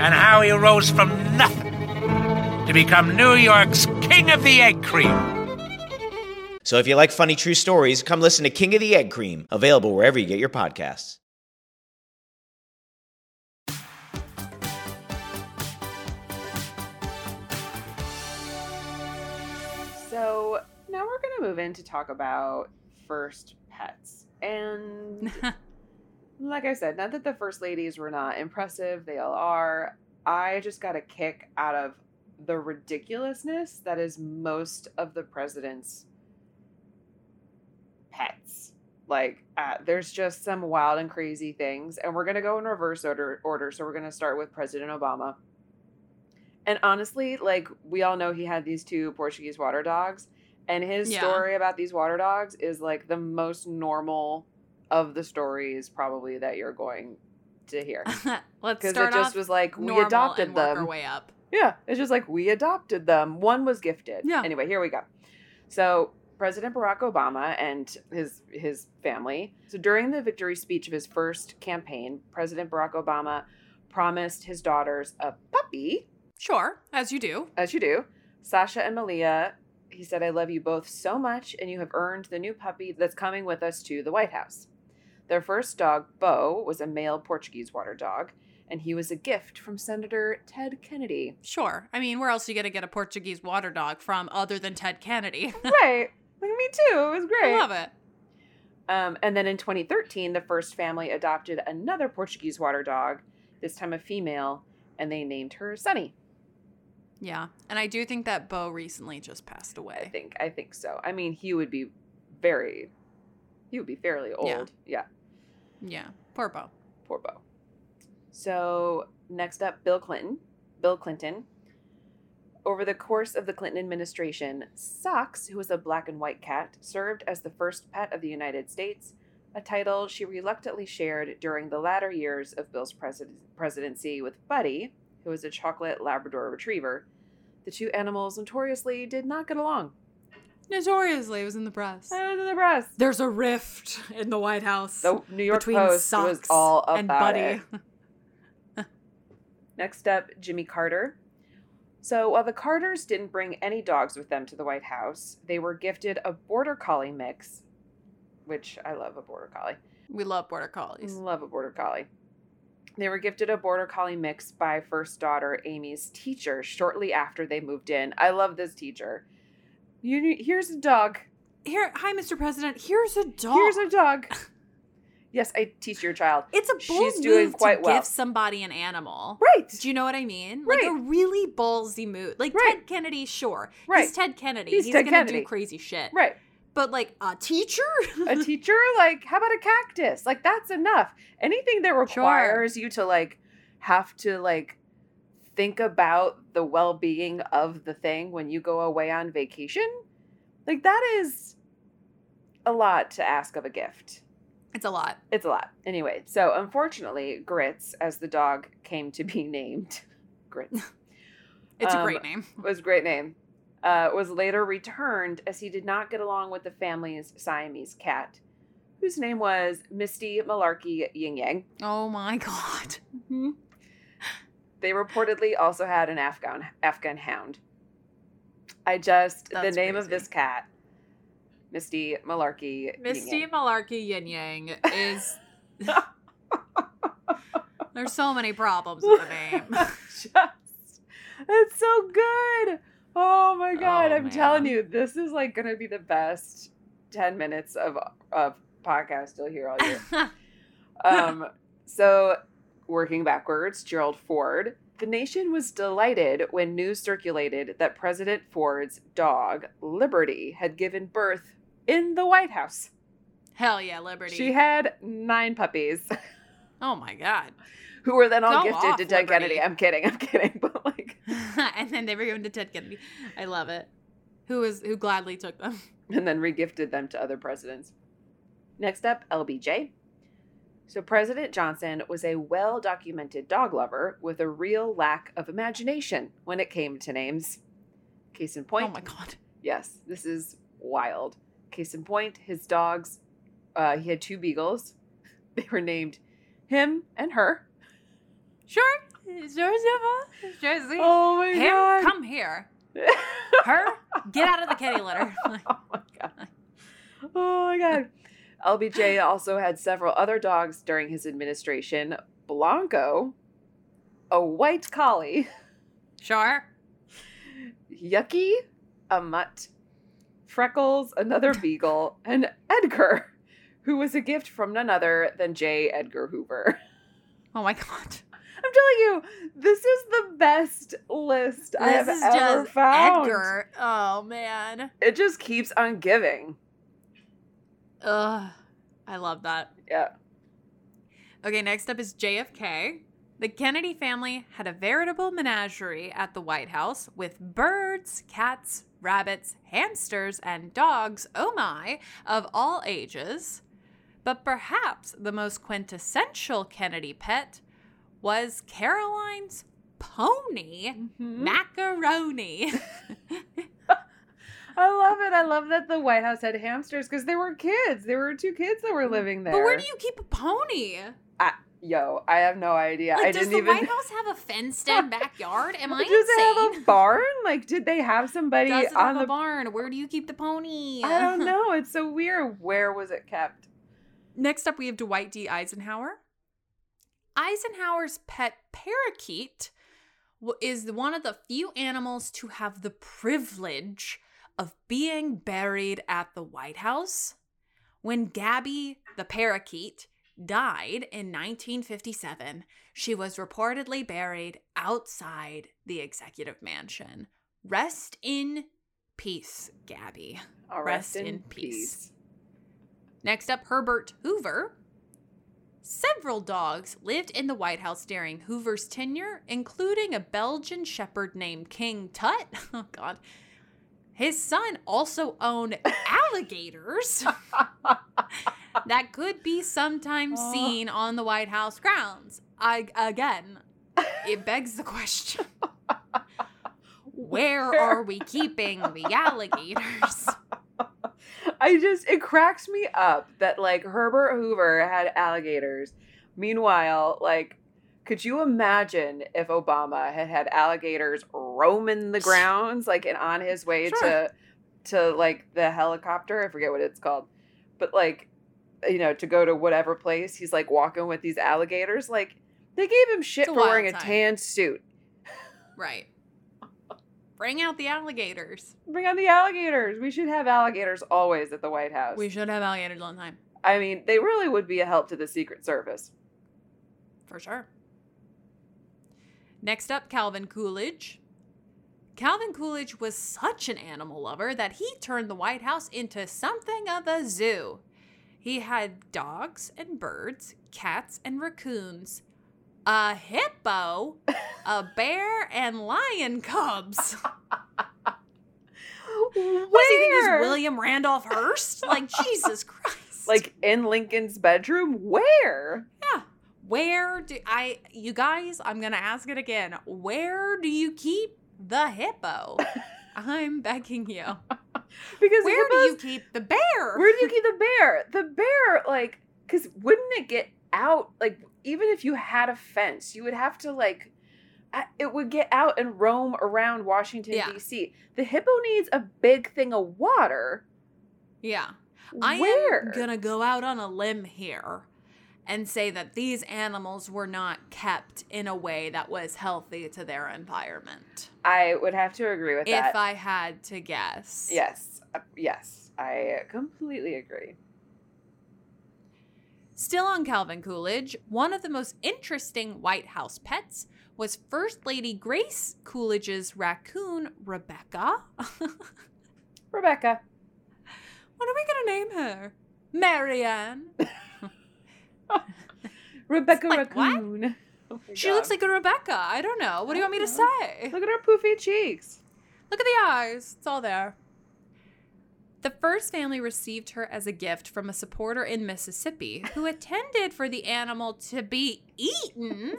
S5: and how he rose from nothing to become New York's King of the Egg Cream.
S6: So if you like funny true stories, come listen to King of the Egg Cream, available wherever you get your podcasts.
S1: So now we're we're gonna move in to talk about first pets. And [LAUGHS] like I said, not that the first ladies were not impressive, they all are. I just got a kick out of the ridiculousness that is most of the president's pets. Like, uh, there's just some wild and crazy things, and we're gonna go in reverse order. Order, so we're gonna start with President Obama. And honestly, like we all know, he had these two Portuguese water dogs, and his
S2: Yeah.
S1: story about these water dogs is like the most normal of the stories, probably that you're going to hear. [LAUGHS]
S2: Let's
S1: Because it just
S2: off
S1: was like we adopted
S2: and work
S1: them.
S2: way up.
S1: Yeah, it's just like we adopted them. One was gifted.
S2: Yeah.
S1: Anyway, here we go. So President Barack Obama and his his family. So during the victory speech of his first campaign, President Barack Obama promised his daughters a puppy,
S2: Sure, as you do.
S1: as you do, Sasha and Malia. He said, "I love you both so much, and you have earned the new puppy that's coming with us to the White House." Their first dog, Bo, was a male Portuguese water dog, and he was a gift from Senator Ted Kennedy.
S2: Sure. I mean, where else are you going to get a Portuguese water dog from other than Ted Kennedy? [LAUGHS]
S1: right. Like me too. It was great.
S2: I love it.
S1: Um, and then in 2013, the first family adopted another Portuguese water dog, this time a female, and they named her Sunny.
S2: Yeah. And I do think that Bo recently just passed away.
S1: I think I think so. I mean, he would be very, he would be fairly old. Yeah,
S2: Yeah. Poor Bo.
S1: poor Bo. So next up, Bill Clinton. Bill Clinton. Over the course of the Clinton administration, Socks, who was a black and white cat, served as the first pet of the United States, a title she reluctantly shared during the latter years of Bill's presid- presidency with Buddy, who was a chocolate Labrador retriever. The two animals notoriously did not get along.
S2: Notoriously, it was in the press.
S1: I was in the press.
S2: There's a rift in the White House.
S1: The New York
S2: between
S1: Post was all about
S2: and Buddy.
S1: it. [LAUGHS] Next up, Jimmy Carter. So while the Carters didn't bring any dogs with them to the White House, they were gifted a border collie mix, which I love a border collie.
S2: We love border collies.
S1: Love a border collie. They were gifted a border collie mix by first daughter Amy's teacher shortly after they moved in. I love this teacher. You here's a dog.
S2: Here, hi, Mr. President. Here's a dog.
S1: Here's a dog. [LAUGHS] yes, I teach your child.
S2: It's a bold
S1: She's doing
S2: move
S1: quite
S2: to
S1: well.
S2: give somebody an animal.
S1: Right.
S2: Do you know what I mean? Like a
S1: Right.
S2: really ballsy move. Like
S1: Right.
S2: Ted Kennedy, sure.
S1: Right.
S2: He's Ted Kennedy.
S1: He's
S2: He's,
S1: Ted
S2: gonna
S1: Kennedy.
S2: do crazy shit.
S1: Right.
S2: But like a teacher?
S1: a [LAUGHS] teacher like how about a cactus like that's enough anything that requires you to like have to like think about the well-being of the thing when you go away on vacation like that is a lot to ask of a gift
S2: It's a lot.
S1: it's a lot anyway so unfortunately grits as the dog came to be [LAUGHS] named grits [LAUGHS]
S2: It's a
S1: Um,
S2: great name.
S1: was a great name uh, was later returned as he did not get along with the family's Siamese cat, whose name was Misty Malarkey Ying Yang.
S2: Oh my [LAUGHS] god.
S1: They reportedly also had an Afghan Afghan hound. I just
S2: That's
S1: the name of this cat, Misty Malarkey. Yin
S2: Misty
S1: Yang.
S2: Malarkey Yin Yang is. [LAUGHS] There's so many problems with the name. [LAUGHS]
S1: just, it's so good. Oh my god!
S2: Oh,
S1: I'm telling you, this is like gonna be the best ten minutes of of podcast you'll hear all year. [LAUGHS] um, so working backwards, Gerald Ford. The nation was delighted when news circulated that President Ford's dog, Liberty, had given birth in the White House.
S2: Hell yeah, Liberty.
S1: She had nine puppies,
S2: oh my god.
S1: who were then all
S2: Go
S1: gifted
S2: off,
S1: to Ted
S2: Liberty.
S1: Kennedy. I'm kidding, I'm kidding, [LAUGHS] but like, [LAUGHS]
S2: and then they were given to Ted Kennedy. I love it. Who was who gladly took them.
S1: and then regifted them to other presidents. Next up, LBJ. So, President Johnson was a well documented dog lover with a real lack of imagination when it came to names. Case in point.
S2: Oh my god.
S1: Yes, this is wild. Case in point, his dogs, uh, he had two beagles. [LAUGHS] They were named him and her.
S2: Sure. Sure. see?
S1: Oh my
S2: Him,
S1: god.
S2: come here. [LAUGHS] Her, get out of the kitty litter. [LAUGHS]
S1: oh my god. Oh my god. LBJ also had several other dogs during his administration. Blanco, a white collie,
S2: sure.
S1: Yucky, a mutt, Freckles, another beagle, and Edgar, who was a gift from none other than J. Edgar Hoover.
S2: Oh my god.
S1: I'm telling you, this is the best list I have
S2: is
S1: ever
S2: just
S1: found.
S2: Edgar. Oh man.
S1: It just keeps on giving.
S2: Ugh. I love that.
S1: Yeah.
S2: Okay, next up is JFK. The Kennedy family had a veritable menagerie at the White House with birds, cats, rabbits, hamsters, and dogs, oh my, of all ages. But perhaps the most quintessential Kennedy pet was Caroline's pony, mm-hmm. Macaroni. [LAUGHS] [LAUGHS]
S1: I love it. I love that the White House had hamsters because there were kids. There were two kids that were living there.
S2: But where do you keep a pony?
S1: I, yo, I have no idea.
S2: Like,
S1: I
S2: does
S1: didn't
S2: the
S1: even.
S2: White House have a fenced-in [LAUGHS] backyard? Am I
S1: Does it have a barn? Like, did they have somebody
S2: Does it
S1: on
S2: have
S1: the
S2: a barn? Where do you keep the pony?
S1: I don't know. [LAUGHS] It's so weird. Where was it kept?
S2: Next up, we have Dwight D. Eisenhower. Eisenhower's pet parakeet is one of the few animals to have the privilege of being buried at the White House. When Gabby the parakeet died in 1957, she was reportedly buried outside the executive mansion. Rest in peace, Gabby.
S1: Oh,
S2: rest, in, peace. Next up, Herbert Hoover. Several dogs lived in the White House during Hoover's tenure, including a Belgian shepherd named King Tut. [LAUGHS] Oh, God. His son also owned alligators [LAUGHS] that could be sometimes seen on the White House grounds. I, again, it begs the question where are we keeping the alligators?
S1: I just it cracks me up that like Herbert Hoover had alligators. Meanwhile, like could you imagine if Obama had had alligators roaming the grounds like and on his way
S2: Sure.
S1: to to like the helicopter, I forget what it's called. But like you know, to go to whatever place, he's like walking with these alligators like they gave him shit for wearing a tan suit.
S2: Right. Bring out the alligators.
S1: Bring on the alligators. We should have alligators always at the White House.
S2: We should have alligators all the time.
S1: I mean, they really would be a help to the Secret Service.
S2: For sure. Next up, Calvin Coolidge. Calvin Coolidge was such an animal lover that he turned the White House into something of a zoo. He had dogs and birds, cats and raccoons, a hippo, a [LAUGHS] bear, and lion cubs. [LAUGHS] What does he think is William Randolph Hearst? Like, Jesus [LAUGHS] Christ.
S1: Like in Lincoln's bedroom? Where?
S2: Yeah. Where do I, you guys, I'm going to ask it again. Where do you keep the hippo? [LAUGHS] I'm begging you. [LAUGHS]
S1: Because
S2: Where do you keep the bear?
S1: Where do you keep the bear? The bear, like, because wouldn't it get out? Like, even if you had a fence, you would have to, like, it would get out and roam around Washington,
S2: Yeah.
S1: D.C. The hippo needs a big thing of water.
S2: Yeah. I
S1: Where?
S2: am going to go out on a limb here and say that these animals were not kept in a way that was healthy to their environment.
S1: I would have to agree with that.
S2: If I had to guess.
S1: Yes. Uh, Yes. I completely agree.
S2: Still on Calvin Coolidge, one of the most interesting White House pets was First Lady Grace Coolidge's raccoon, Rebecca. [LAUGHS]
S1: Rebecca.
S2: What are we going to name her? Marianne. [LAUGHS] [LAUGHS]
S1: Rebecca
S2: Like.
S1: Raccoon. Oh
S2: She
S1: God.
S2: looks like a Rebecca. I don't know. What do you want me to say?
S1: Look at her poofy cheeks.
S2: Look at the eyes. It's all there. The first family received her as a gift from a supporter in Mississippi who attended for the animal to be eaten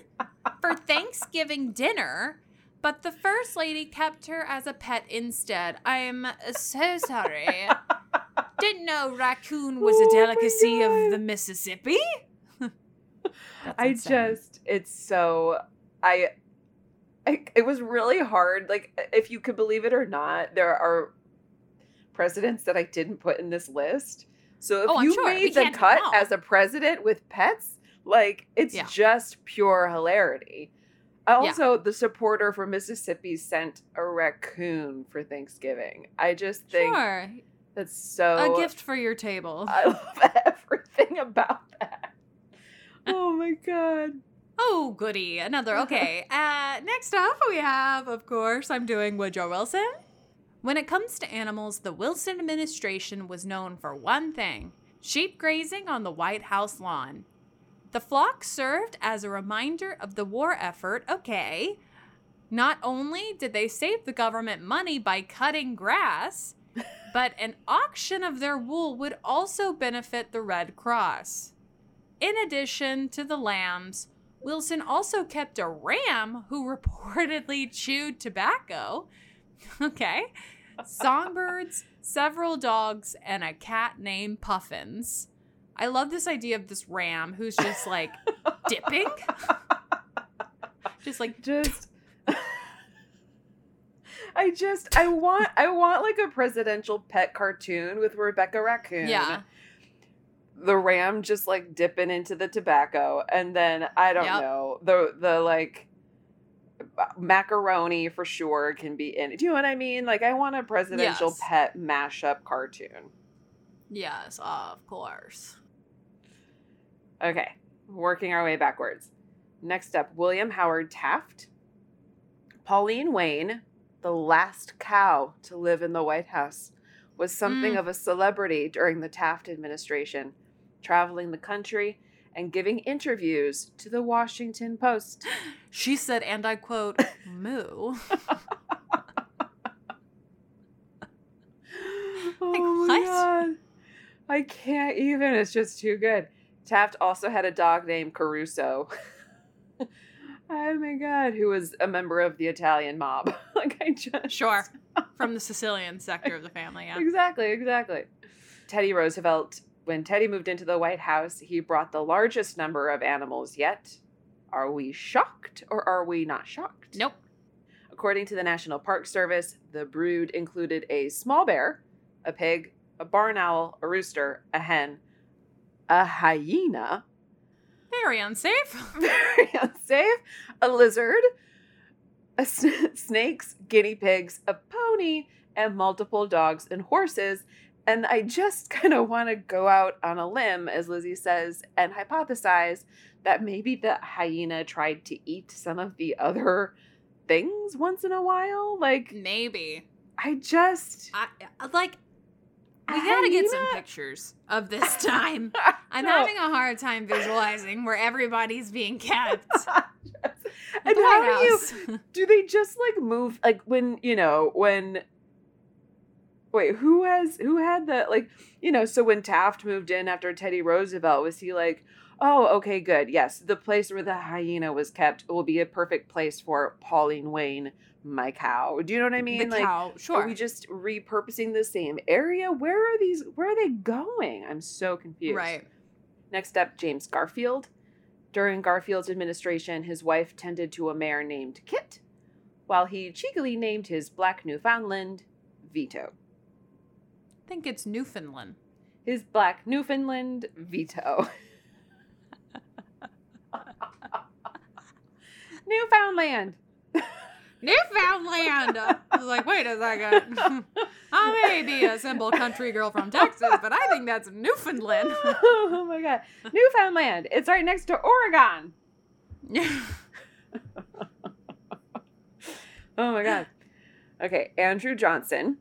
S2: for [LAUGHS] Thanksgiving dinner, but the first lady kept her as a pet instead. I'm so sorry. [LAUGHS] Didn't know raccoon was
S1: Oh
S2: a delicacy of the Mississippi. That's
S1: I
S2: insane.
S1: just it's so I, I it was really hard like if you could believe it or not there are presidents that I didn't put in this list. So if
S2: Oh,
S1: you
S2: sure. We
S1: made the cut
S2: know.
S1: as a president with pets, like it's
S2: Yeah.
S1: just pure hilarity. Also, the supporter from Mississippi sent a raccoon for Thanksgiving. I just think
S2: Sure.
S1: That's so
S2: A gift for your table.
S1: I love [LAUGHS] everything about that. Oh my god.
S2: Oh, goody. Another. Okay. uh, next up, we have, of course, I'm doing Woodrow Wilson. When it comes to animals, the Wilson administration was known for one thing sheep grazing on the White House lawn. The flock served as a reminder of the war effort, okay. Not only did they save the government money by cutting grass, [LAUGHS] but an auction of their wool would also benefit the Red Cross. In addition to the lambs, Wilson also kept a ram who [LAUGHS] reportedly chewed tobacco. [LAUGHS] Okay. Songbirds, several dogs, and a cat named Puffins. I love this idea of this ram who's just like [LAUGHS] dipping. just like
S1: just I just I want I want like a presidential pet cartoon with Rebecca Raccoon.
S2: Yeah.
S1: The ram just like dipping into the tobacco and then I don't
S2: Yep.
S1: know. The the like macaroni for sure can be in it. Do you know what I mean? Like I want a presidential
S2: Yes.
S1: pet mashup cartoon.
S2: Yes, of course.
S1: Okay, working our way backwards. Next up, William Howard Taft. Pauline Wayne, the last cow to live in the White House, was something
S2: Mm.
S1: of a celebrity during the Taft administration, traveling the country and giving interviews to the Washington Post. [GASPS]
S2: She said, and I quote, moo. [LAUGHS]
S1: oh my god. I can't even. It's just too good. Taft also had a dog named Caruso. [LAUGHS] oh my god, who was a member of the Italian mob. [LAUGHS] like I just
S2: Sure. From the Sicilian sector of the family, yeah.
S1: Exactly, exactly. Teddy Roosevelt, when Teddy moved into the White House, he brought the largest number of animals yet. Are we shocked or are we not shocked?
S2: Nope.
S1: According to the National Park Service, the brood included a small bear, a pig, a barn owl, a rooster, a hen, a hyena,
S2: Very unsafe. [LAUGHS]
S1: very unsafe, a lizard, a sn- [LAUGHS] snakes, guinea pigs, a pony, and multiple dogs and horses. And I just [LAUGHS] kind of want to go out on a limb, as Lizzie says, and hypothesize that maybe the hyena tried to eat some of the other things once in a while. Like,
S2: Maybe.
S1: I just.
S2: I uh, like
S1: A
S2: we gotta get some pictures of [LAUGHS] this time. I'm
S1: No.
S2: having a hard time visualizing where everybody's being [LAUGHS] kept.
S1: And how do you do they just like move like when you know when wait who has who had the like you know so when taft moved in after teddy roosevelt was he like oh okay good yes the place where the hyena was kept will be a perfect place for pauline wayne my cow do you know what i mean
S2: the
S1: like
S2: cow,
S1: are we just repurposing the same area where are these where are they going i'm so confused
S2: Right.
S1: Next up, James Garfield. During Garfield's administration, his wife tended to a mare named Kit, while he cheekily named his black Newfoundland Veto.
S2: I think it's Newfoundland.
S1: His black Newfoundland veto. [LAUGHS] Newfoundland.
S2: Newfoundland. I was like, wait a second. [LAUGHS] I may be a simple country girl from Texas, but I think that's Newfoundland. [LAUGHS]
S1: oh my god. Newfoundland. It's right next to Oregon. Oh my god. Okay, Andrew Johnson.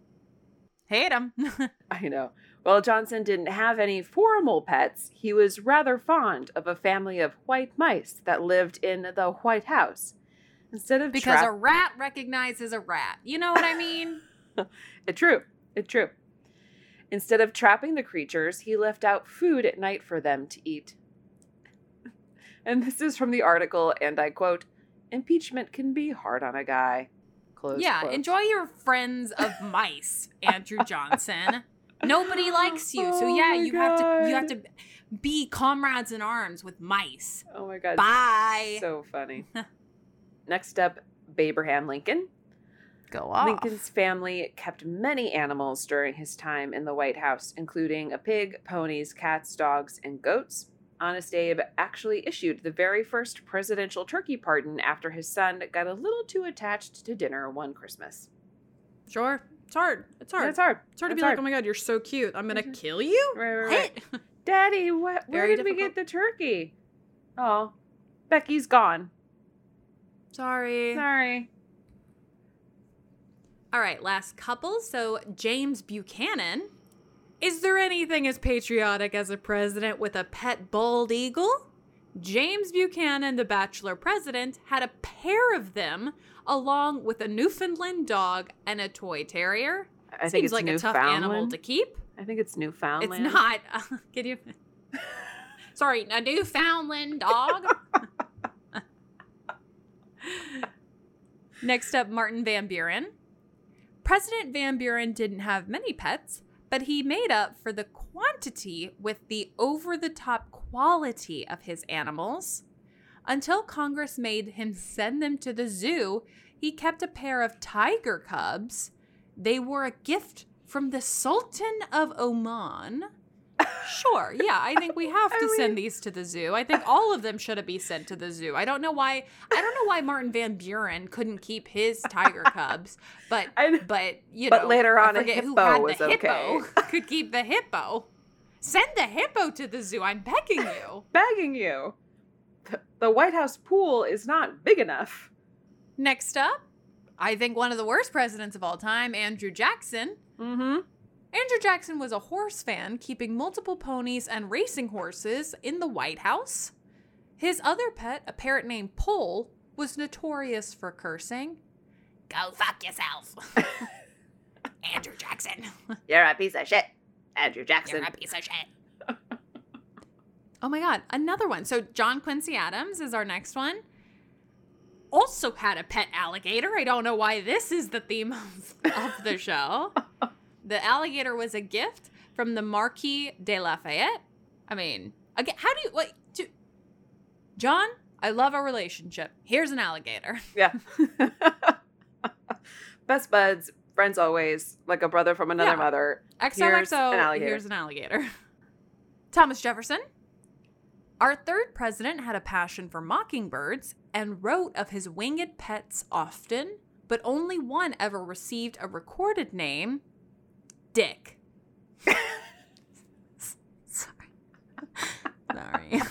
S2: Hate him. [LAUGHS]
S1: I know. Well, Johnson didn't have any formal pets. He was rather fond of a family of white mice that lived in the White House. Instead of
S2: because a rat recognizes a rat. You know what I mean? [LAUGHS]
S1: It true. It true. Instead of trapping the creatures, he left out food at night for them to eat. And this is from the article, and I quote, impeachment can be hard on a guy. Close
S2: yeah,
S1: quote.
S2: enjoy your friends of [LAUGHS] mice, Andrew Johnson. Nobody [LAUGHS] likes you, so
S1: Oh
S2: yeah,
S1: my
S2: you have to you have to be comrades in arms with mice.
S1: Oh my god.
S2: Bye.
S1: So funny. [LAUGHS] Next up, Abraham Lincoln.
S2: Go off.
S1: Lincoln's family kept many animals during his time in the White House, including a pig, ponies, cats, dogs, and goats. Honest Abe actually issued the very first presidential turkey pardon after his son got a little too attached to dinner one Christmas.
S2: Sure. It's hard. It's hard.
S1: It's hard.
S2: It's hard to
S1: It's
S2: be like, oh my god, you're so cute. I'm gonna mm-hmm. kill you.
S1: Right, right, right. [LAUGHS] Daddy, what, where
S2: Very
S1: did we get the turkey? Oh, Becky's gone.
S2: Sorry.
S1: Sorry.
S2: All right, last couple. So James Buchanan. Is there anything as patriotic as a president with a pet bald eagle? James Buchanan, the bachelor president, had a pair of them along with a Newfoundland dog and a toy terrier.
S1: I think
S2: Seems
S1: it's
S2: like a tough animal to keep.
S1: I think it's Newfoundland.
S2: It's not. [LAUGHS] can you? [LAUGHS] Sorry, a Newfoundland dog. [LAUGHS] Next up, Martin Van Buren. President Van Buren didn't have many pets, but he made up for the quantity with the over the top quality of his animals. Until Congress made him send them to the zoo, he kept a pair of tiger cubs. They were a gift from the Sultan of Oman. Sure, yeah, I think we have to send these to the zoo. I think all of them should be sent to the zoo. I don't know why. I don't know why Martin Van Buren couldn't keep his tiger cubs, but [LAUGHS] but you
S1: But
S2: know,
S1: later on, a
S2: forget who had
S1: was
S2: the hippo
S1: okay. [LAUGHS]
S2: could keep the hippo. Send the hippo to the zoo. I'm begging you. [LAUGHS]
S1: Begging you. The, the White House pool is not big enough.
S2: Next up, I think one of the worst presidents of all time, Andrew Jackson.
S1: Mm-hmm.
S2: Andrew Jackson was a horse fan, keeping multiple ponies and racing horses in the White House. His other pet, a parrot named Poll, was notorious for cursing. Go fuck yourself. [LAUGHS] Andrew Jackson.
S1: You're a piece of shit, Andrew Jackson.
S2: You're a piece of shit. oh my god, another one. So John Quincy Adams is our next one. Also had a pet alligator. I don't know why this is the theme of, of the show. [LAUGHS] the alligator was a gift from the Marquis de Lafayette. I mean, again, how do you? Do, John, I love our relationship. Here's an alligator.
S1: Yeah. [LAUGHS] Best buds, friends always, like a brother from another
S2: Yeah.
S1: mother. Here's
S2: XOXO,
S1: an alligator.
S2: here's an alligator. [LAUGHS] Thomas Jefferson. Our third president had a passion for mockingbirds and wrote of his winged pets often, but only one ever received a recorded name Dick. [LAUGHS] Sorry.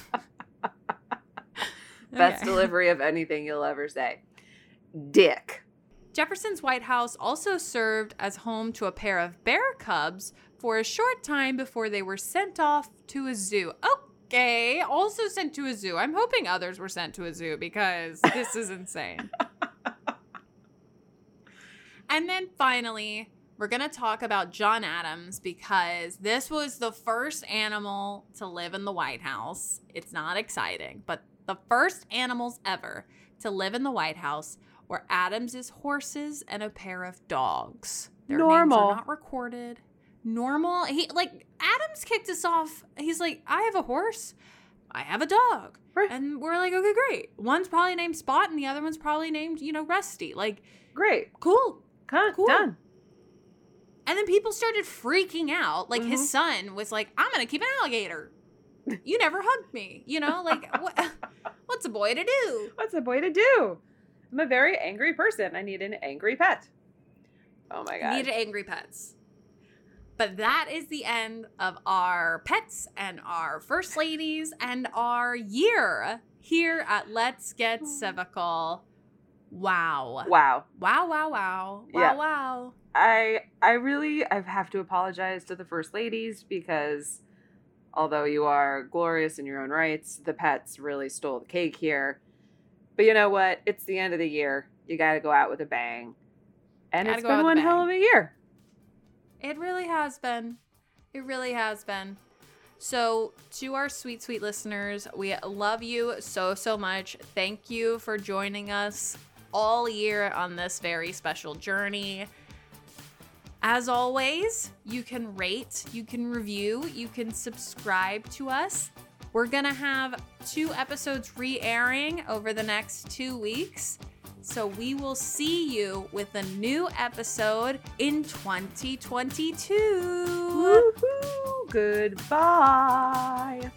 S1: Best
S2: Okay.
S1: delivery of anything you'll ever say. Dick.
S2: Jefferson's White House also served as home to a pair of bear cubs for a short time before they were sent off to a zoo. Okay, also sent to a zoo. I'm hoping others were sent to a zoo because this is insane. [LAUGHS] and then finally, we're going to talk about John Adams because this was the first animal to live in the White House. It's not exciting, but the first animals ever to live in the White House were Adams's horses and a pair of dogs. Their names are not recorded. Normal. He like Adams kicked us off. He's like, I have a horse, I have a dog, and we're like, okay, great. One's probably named Spot, and the other one's probably named, you know, Rusty. Like,
S1: great,
S2: cool,
S1: Huh,
S2: cool.
S1: Done.
S2: And then people started freaking out. Like
S1: Mhm.
S2: his son was like, "I'm gonna keep an alligator." You never hugged me, you know. Like, [LAUGHS] what, what's a boy to do?
S1: What's a boy to do? I'm a very angry person. I need an angry pet. Oh my god.
S2: Need angry pets. But that is the end of our pets and our first ladies and our year here at Let's Get Civical. Wow.
S1: Wow.
S2: Wow, wow, wow. Wow,
S1: Yeah.
S2: wow.
S1: I I really I have to apologize to the first ladies because although you are glorious in your own rights, the pets really stole the cake here. But you know what? It's the end of the year. You got to go out with a bang. And
S2: Gotta
S1: it's been one hell of a year.
S2: It really has been. It really has been. So, to our sweet, sweet listeners, we love you so, so much. Thank you for joining us all year on this very special journey. As always, you can rate, you can review, you can subscribe to us. We're going to have two episodes re airing over the next two weeks. So we will see you with a new episode in 2022.
S1: Woohoo! Goodbye.